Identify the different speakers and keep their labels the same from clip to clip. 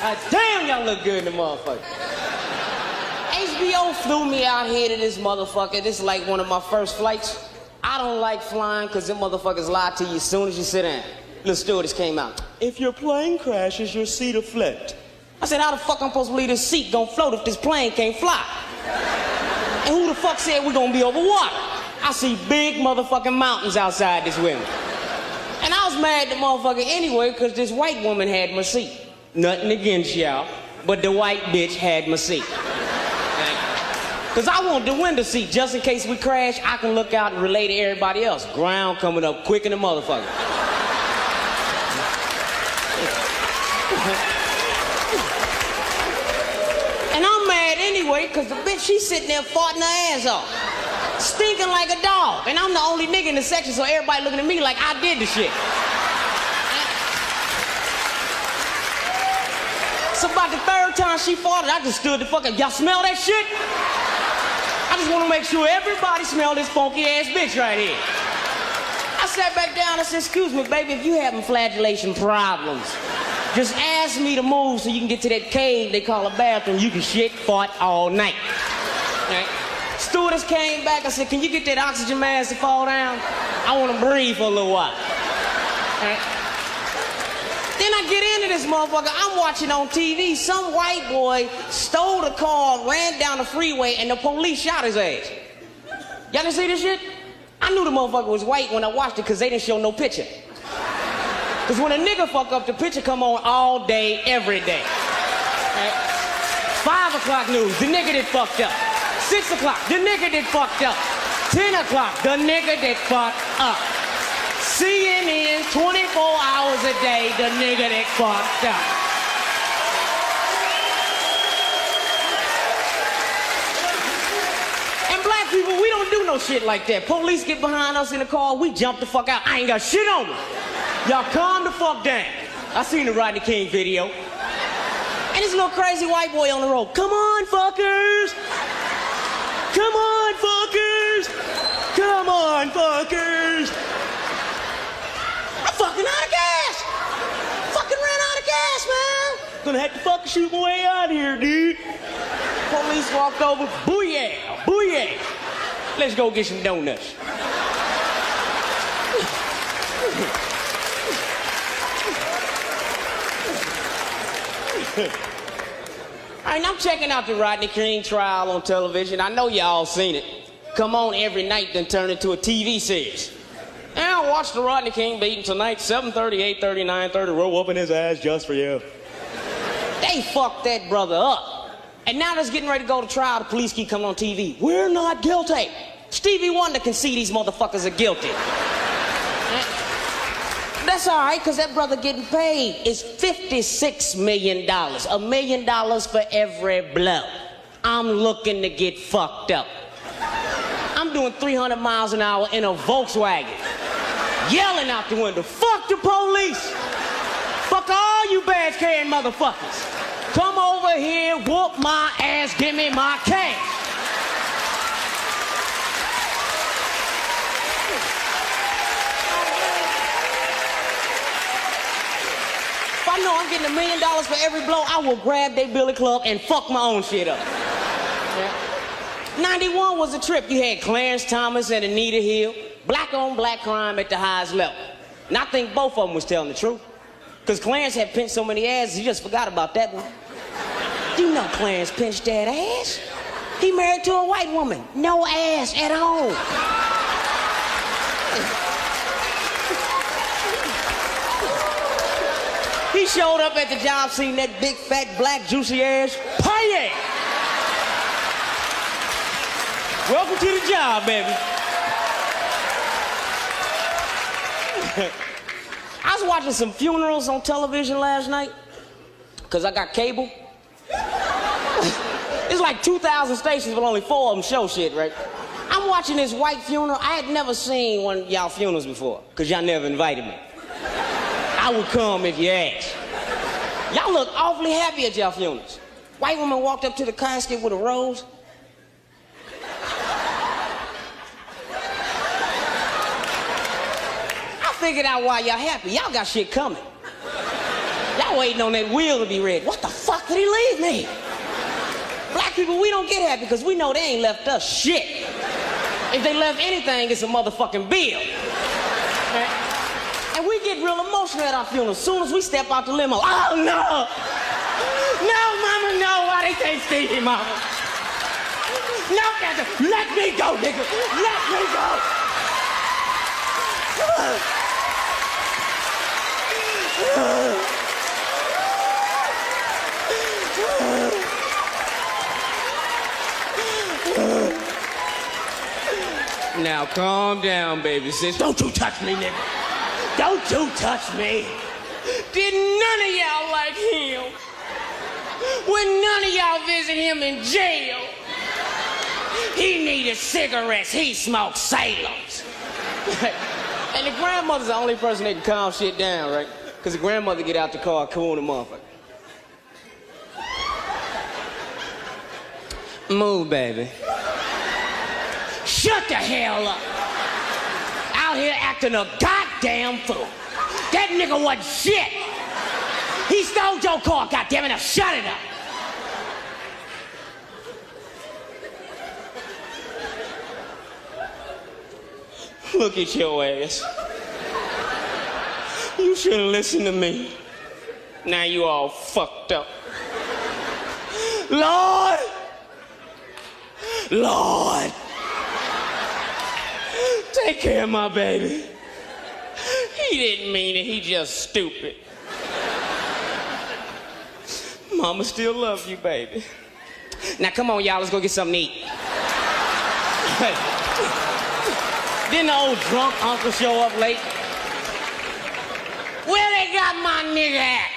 Speaker 1: Uh, damn, y'all look good in the motherfucker. HBO flew me out here to this motherfucker. This is like one of my first flights. I don't like flying because them motherfuckers lie to you as soon as you sit down. Little stewardess came out. If your plane crashes, your seat will float. I said, how the fuck I'm supposed to believe this seat gonna float if this plane can't fly? And who the fuck said we're gonna be over water? I see big motherfucking mountains outside this window. And I was mad at the motherfucker anyway because this white woman had my seat. Nothing against y'all, but the white bitch had my seat. Because I want the window seat just in case we crash. I can look out and relay to everybody else. Ground coming up quick in the motherfucker. and I'm mad anyway because the bitch, she's sitting there farting her ass off. Stinking like a dog. And I'm the only nigga in the section, so everybody looking at me like I did the shit. So about the third time she farted, I just stood the fuck up. Y'all smell that shit? I just want to make sure everybody smell this funky ass bitch right here. I sat back down and said, excuse me, baby, if you having flagellation problems, just ask me to move so you can get to that cave they call a bathroom. You can shit, fart all night. Right? Stewardess came back. I said, can you get that oxygen mask to fall down? I want to breathe for a little while. Then I get into this motherfucker. I'm watching on TV. Some white boy stole the car, ran down the freeway, and the police shot his ass. Y'all didn't see this shit? I knew the motherfucker was white when I watched it because they didn't show no picture. Because when a nigga fuck up, the picture come on all day, every day. Right? Five o'clock news, the nigga that fucked up. Six o'clock, the nigga that fucked up. Ten o'clock, the nigga that fucked up. CNN 24 hours a day, the nigga that fucked up. And black people, we don't do no shit like that. Police get behind us in the car, we jump the fuck out. I ain't got shit on me. Y'all calm the fuck down. I seen the Rodney King video. And this little crazy white boy on the road. Come on, fuckers! Come on, fuckers! Come on, fuckers! Fucking out of gas! Fucking ran out of gas, man! Gonna have to fucking shoot my way out of here, dude. Police walked over. Booyah! Booyah! Let's go get some donuts. All right, I'm checking out the Rodney King trial on television. I know y'all seen it. Come on every night, then turn into a TV series. Watch the Rodney King beating tonight, 7:30, 8:30, 9:30. Roll up in his ass just for you. They fucked that brother up. And now that's getting ready to go to trial. The police keep coming on TV. We're not guilty. Stevie Wonder can see these motherfuckers are guilty. That's all right, because that brother getting paid is $56 million. A million dollars for every blow. I'm looking to get fucked up. I'm doing 300 miles an hour in a Volkswagen, yelling out the window, fuck the police! Fuck all you badge carrying motherfuckers. Come over here, whoop my ass, give me my cash. If I know I'm getting a million dollars for every blow, I will grab that Billy Club and fuck my own shit up. Yeah. 91 was a trip. You had Clarence Thomas and Anita Hill. Black on black crime at the highest level. And I think both of them was telling the truth. Because Clarence had pinched so many asses, he just forgot about that one. You know Clarence pinched that ass. He married to a white woman. No ass at all. He showed up at the job, seen that big, fat, black, juicy ass. Pay Welcome to the job, baby. Was watching some funerals on television last night because I got cable. it's like 2,000 stations, but only four of them show shit, right? I'm watching this white funeral. I had never seen one of y'all funerals before because y'all never invited me. I would come if you asked. Y'all look awfully happy at y'all funerals. White woman walked up to the casket with a rose. I figured out why y'all happy. Y'all got shit coming. Y'all waiting on that wheel to be red. What the fuck did he leave me? Black people, we don't get happy because we know they ain't left us shit. If they left anything, it's a motherfucking bill. And we get real emotional at our funeral as soon as we step out the limo. Oh no! No, mama, no, why they take Stevie, mama? No, let me go, nigga. Let me go. Now calm down, baby sis. Don't you touch me, nigga. Don't you touch me. Did none of y'all like him? When none of y'all visit him in jail? He needed cigarettes. He smoked Salem's. and the grandmother's the only person that can calm shit down, right? Because the grandmother get out the car, cool the motherfucker. Move, baby. Shut the hell up. Out here acting a goddamn fool. That nigga wasn't shit. He stole your car, goddamn it. Now shut it up. Look at your ass. You should have listened to me. Now you all fucked up. Lord! Lord! Take care of my baby. He didn't mean it, he just stupid. Mama still loves you, baby. Now come on, y'all, let's go get something to eat. Didn't the old drunk uncle show up late? Where they got my nigga at?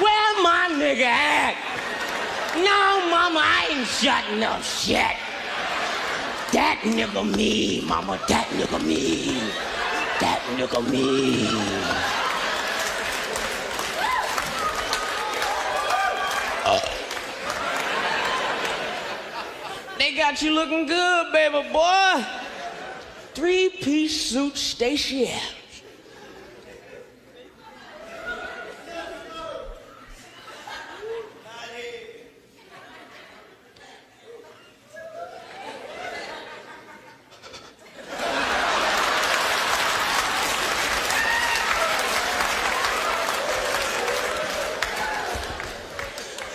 Speaker 1: Where my nigga at? No, mama, I ain't shutting up shit. That nigga me, mama, that nigga me. That nigga me. Uh. They got you looking good, baby boy. Three-piece suit, Stacy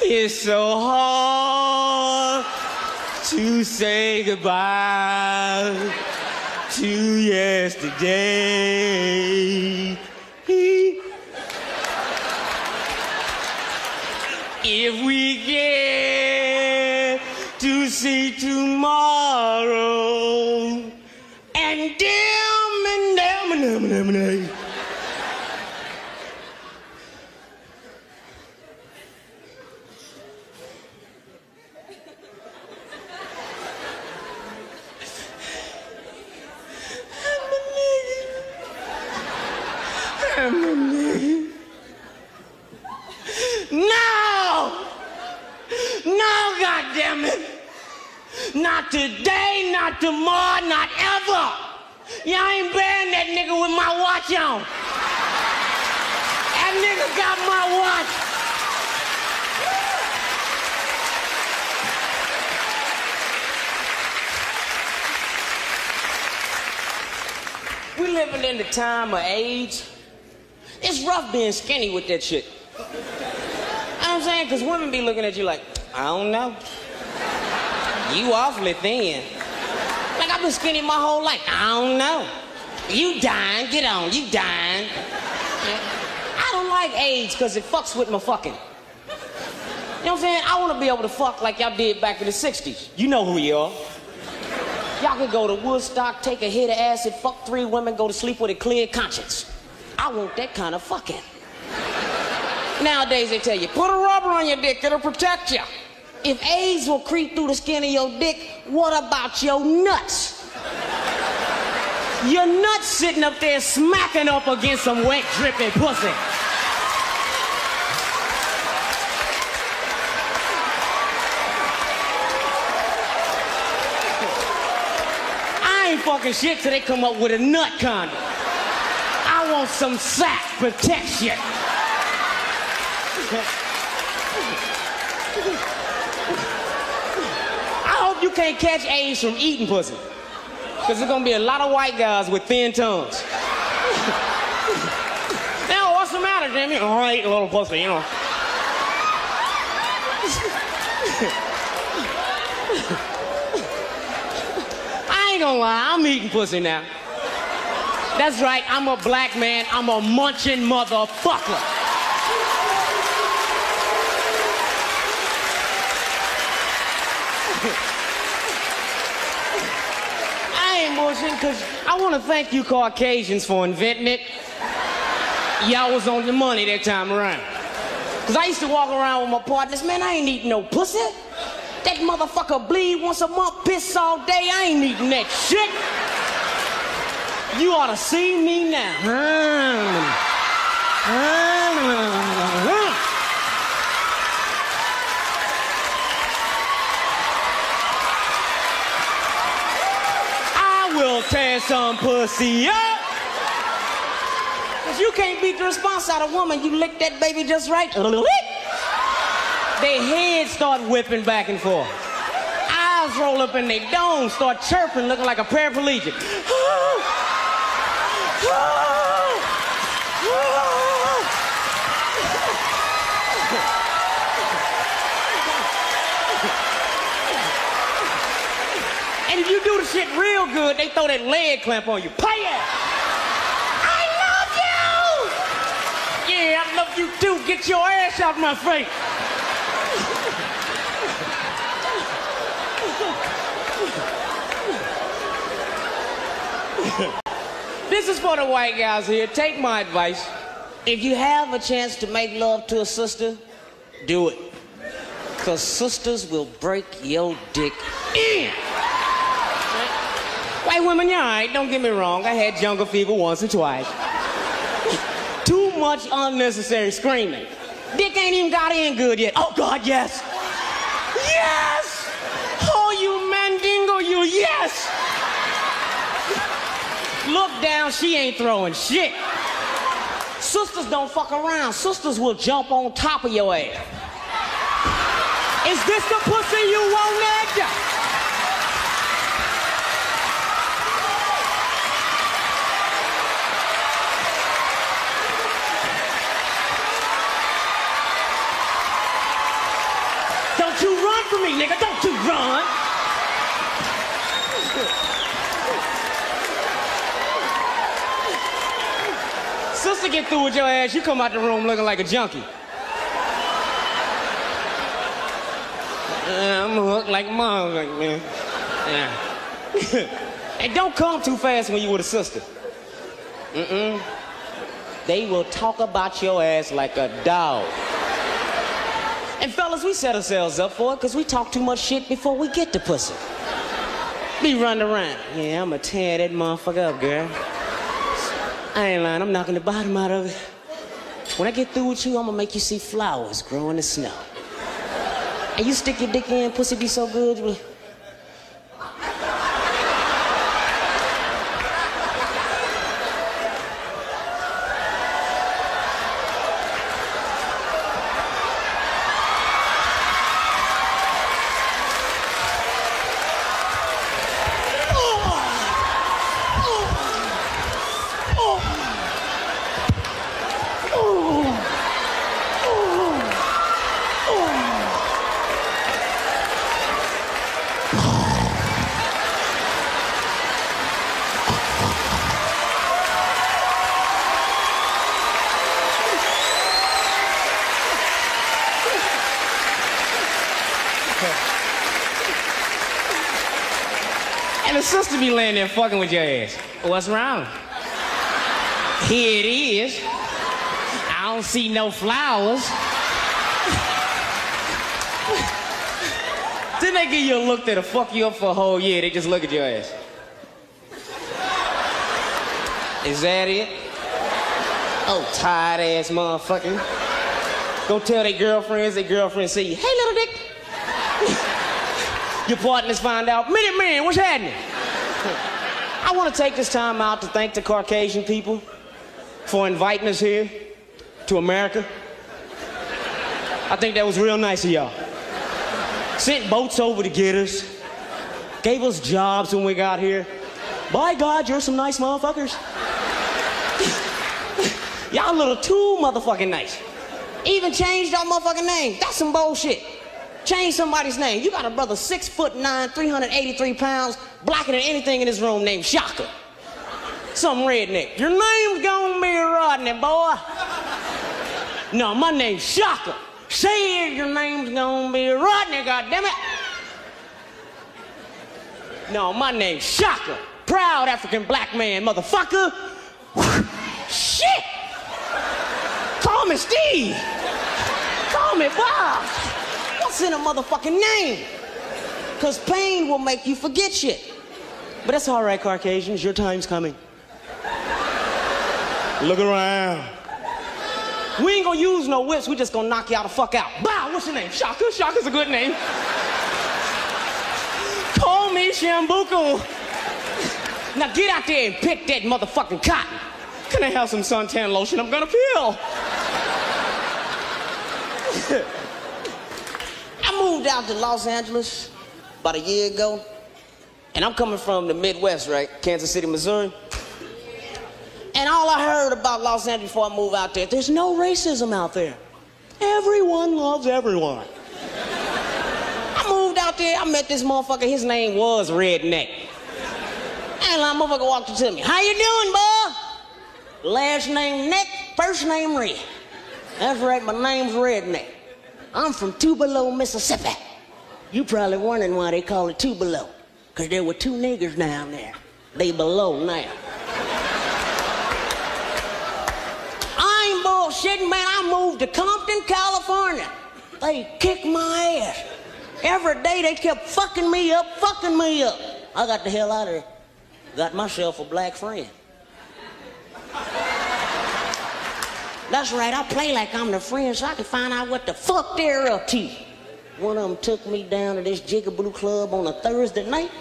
Speaker 1: It's so hard to say goodbye to yesterday. If we get to see tomorrow and dim and dim and dim and dim and dim. No! No, goddammit! Not today, not tomorrow, not ever! Y'all ain't bearing that nigga with my watch on. That nigga got my watch. We living in the time of AIDS. It's rough being skinny with that shit. You know what I'm saying? Because women be looking at you like, I don't know. You awfully thin. Like, I've been skinny my whole life. I don't know. You dying, get on, you dying. I don't like AIDS because it fucks with my fucking. You know what I'm saying? I want to be able to fuck like y'all did back in the 60s. You know who you are. Y'all could go to Woodstock, take a hit of acid, fuck three women, go to sleep with a clear conscience. I want that kind of fucking. Nowadays they tell you, put a rubber on your dick, it'll protect you. If AIDS will creep through the skin of your dick, what about your nuts? Your nuts sitting up there smacking up against some wet, dripping pussy. I ain't fucking shit till they come up with a nut condom. I want some sack protection. I hope you can't catch AIDS from eating pussy. Because there's gonna be a lot of white guys with thin tongues. now, what's the matter, Jimmy? Oh, I ate a little pussy, you know. I ain't gonna lie, I'm eating pussy now. That's right, I'm a black man, I'm a munching motherfucker. Because I want to thank you Caucasians for inventing it. Y'all was on the money that time around. Because I used to walk around with my partners, man, I ain't eating no pussy. That motherfucker bleed once a month, piss all day, I ain't eating that shit. You ought to see me now. Tear some pussy up. Cause you can't beat the response out of a woman. You lick that baby just right. Their heads start whipping back and forth. Eyes roll up in their dome, start chirping, looking like a paraplegic. Ah, ah. And if you do the shit real good, they throw that leg clamp on you. Pay it! I love you! Yeah, I love you too. Get your ass out my face. this is for the white guys here. Take my advice. If you have a chance to make love to a sister, do it. Because sisters will break your dick in. White women, you're all right. Don't get me wrong. I had jungle fever once or twice. Too much unnecessary screaming. Dick ain't even got in good yet. Oh, God, yes. Yes! Oh, you mandingo, you yes! Look down, she ain't throwing shit. Sisters don't fuck around. Sisters will jump on top of your ass. Is this the pussy you wanted? Don't you run from Don't run. Sister get through with your ass, you come out the room looking like a junkie. Uh, I'm hooked like mom, like man. Yeah. and don't come too fast when you with a sister. Mm-mm. They will talk about your ass like a dog. Fellas, we set ourselves up for it because we talk too much shit before we get to pussy. Be running around. Yeah, I'ma tear that motherfucker up, girl. I ain't lying, I'm knocking the bottom out of it. When I get through with you, I'm gonna make you see flowers grow in the snow. And you stick your dick in, pussy be so good, fucking with your ass. What's wrong? Here it is. I don't see no flowers. then they give you a look that'll fuck you up for a whole year. They just look at your ass. Is that it? Oh, tired ass motherfucker. Go tell their girlfriends, their girlfriends say, hey, little dick. Your partners find out, Minute Man, what's happening? I want to take this time out to thank the Caucasian people for inviting us here to America. I think that was real nice of y'all. Sent boats over to get us. Gave us jobs when we got here. By God, you're some nice motherfuckers. y'all a little too motherfucking nice. Even changed your motherfucking name. That's some bullshit. Change somebody's name. You got a brother six foot nine, 383 pounds, blacker than anything in this room named Shaka. Some redneck. Your name's gonna be Rodney, boy. No, my name's Shaka. Say your name's gonna be Rodney, goddammit. No, my name's Shaka. Proud African black man, motherfucker. Shit! Call me Steve. Call me Bob. What's in a motherfucking name? Cause pain will make you forget shit. But that's all right, Caucasians. Your time's coming. Look around. We ain't gonna use no whips. We just gonna knock y'all the fuck out. Bow. What's your name? Shaka. Shaka's a good name. Call me Shambuku. Now get out there and pick that motherfucking cotton. Can I have some suntan lotion? I'm gonna peel. Moved out to Los Angeles about a year ago, and I'm coming from the Midwest, right? Kansas City, Missouri. And all I heard about Los Angeles before I moved out there, there's no racism out there. Everyone loves everyone. I moved out there, I met this motherfucker, his name was Redneck. And that motherfucker walked up to me, how you doing, boy? Last name Nick, first name Red. That's right, my name's Redneck. I'm from Tupelo, Mississippi. You probably wondering why they call it Tupelo. Because there were two niggers down there. They below now. I ain't bullshitting, man. I moved to Compton, California. They kicked my ass. Every day they kept fucking me up, fucking me up. I got the hell out of there. Got myself a black friend. That's right, I play like I'm the friend so I can find out what the fuck they're up to. One of them took me down to this Jigaboo club on a Thursday night.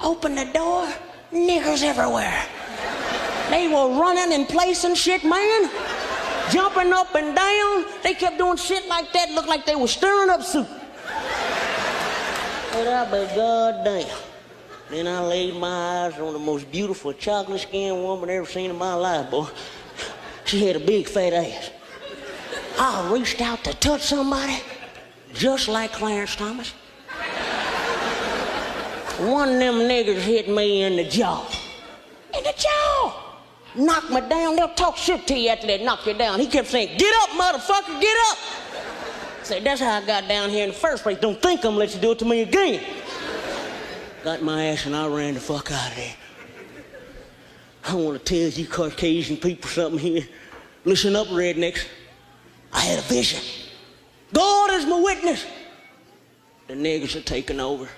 Speaker 1: Opened the door, niggers everywhere. They were running and placing shit, man. Jumping up and down. They kept doing shit like that, looked like they were stirring up soup. But I be goddamn. Then I laid my eyes on the most beautiful chocolate skinned woman ever seen in my life, boy. She had a big fat ass. I reached out to touch somebody just like Clarence Thomas. One of them niggers hit me in the jaw. In the jaw! Knock me down. They'll talk shit to you after they knock you down. He kept saying, Get up, motherfucker, get up! I said, That's how I got down here in the first place. Don't think I'm gonna let you do it to me again. Got my ass and I ran the fuck out of there. I want to tell you Caucasian people something here. Listen up, rednecks. I had a vision. God is my witness. The niggers are taking over.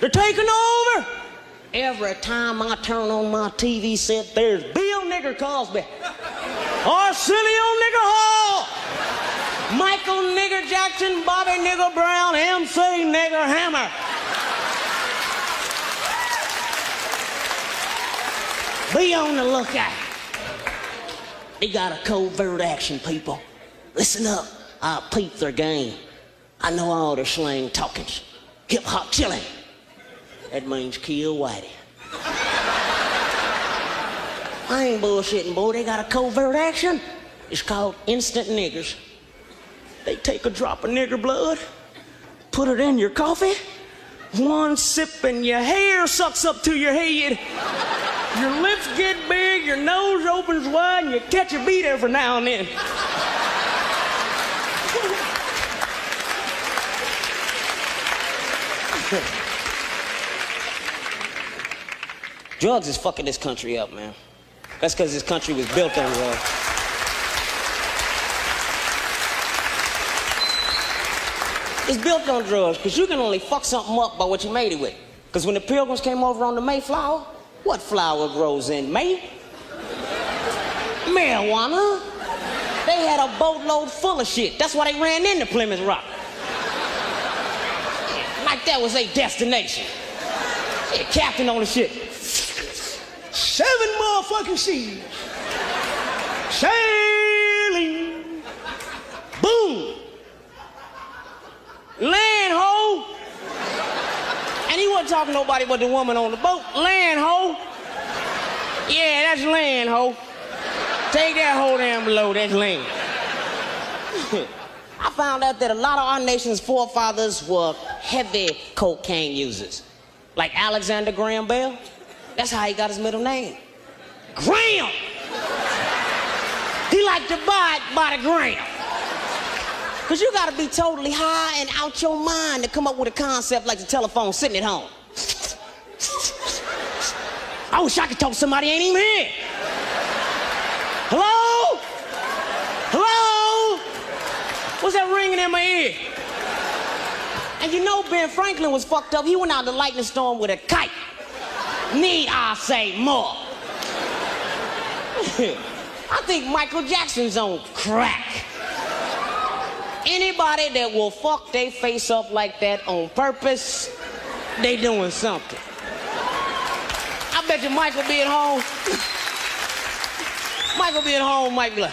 Speaker 1: They're taking over. Every time I turn on my TV set, there's Bill Nigger Cosby, Arsenio Nigger Hall, Michael Nigger Jackson, Bobby Nigger Brown, MC Nigger Hammer. Be on the lookout. They got a covert action, people. Listen up. I peep their game. I know all their slang talkings. Hip hop chilling. That means kill Whitey. I ain't bullshitting, boy. They got a covert action. It's called instant niggers. They take a drop of nigger blood, put it in your coffee, one sip, and your hair sucks up to your head. Your lips get your nose opens wide, and you catch a beat every now and then. Drugs is fucking this country up, man. That's because this country was built on drugs. It's built on drugs because you can only fuck something up by what you made it with. Because when the pilgrims came over on the Mayflower, what flower grows in May? Marijuana? They had a boatload full of shit. That's why they ran into Plymouth Rock. Like that was a destination. Yeah, captain on the ship. Seven motherfucking seas. Sailing. Boom. Land ho. And he wasn't talking to nobody but the woman on the boat. Land ho. Yeah, that's land ho. Take that whole damn below, that's lame. I found out that a lot of our nation's forefathers were heavy cocaine users. Like Alexander Graham Bell. That's how he got his middle name. Graham! He liked to buy it by the gram. Cause you gotta be totally high and out your mind to come up with a concept like the telephone sitting at home. I wish I could talk to somebody ain't even here. What's that ringing in my ear? And you know Ben Franklin was fucked up. He went out in the lightning storm with a kite. Need I say more? I think Michael Jackson's on crack. Anybody that will fuck their face up like that on purpose, they doing something. I bet you Michael be at home. Michael be at home, Mike be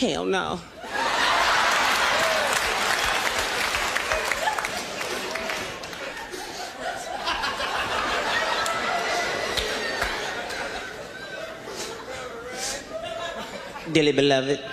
Speaker 1: Hell no. Dearly beloved.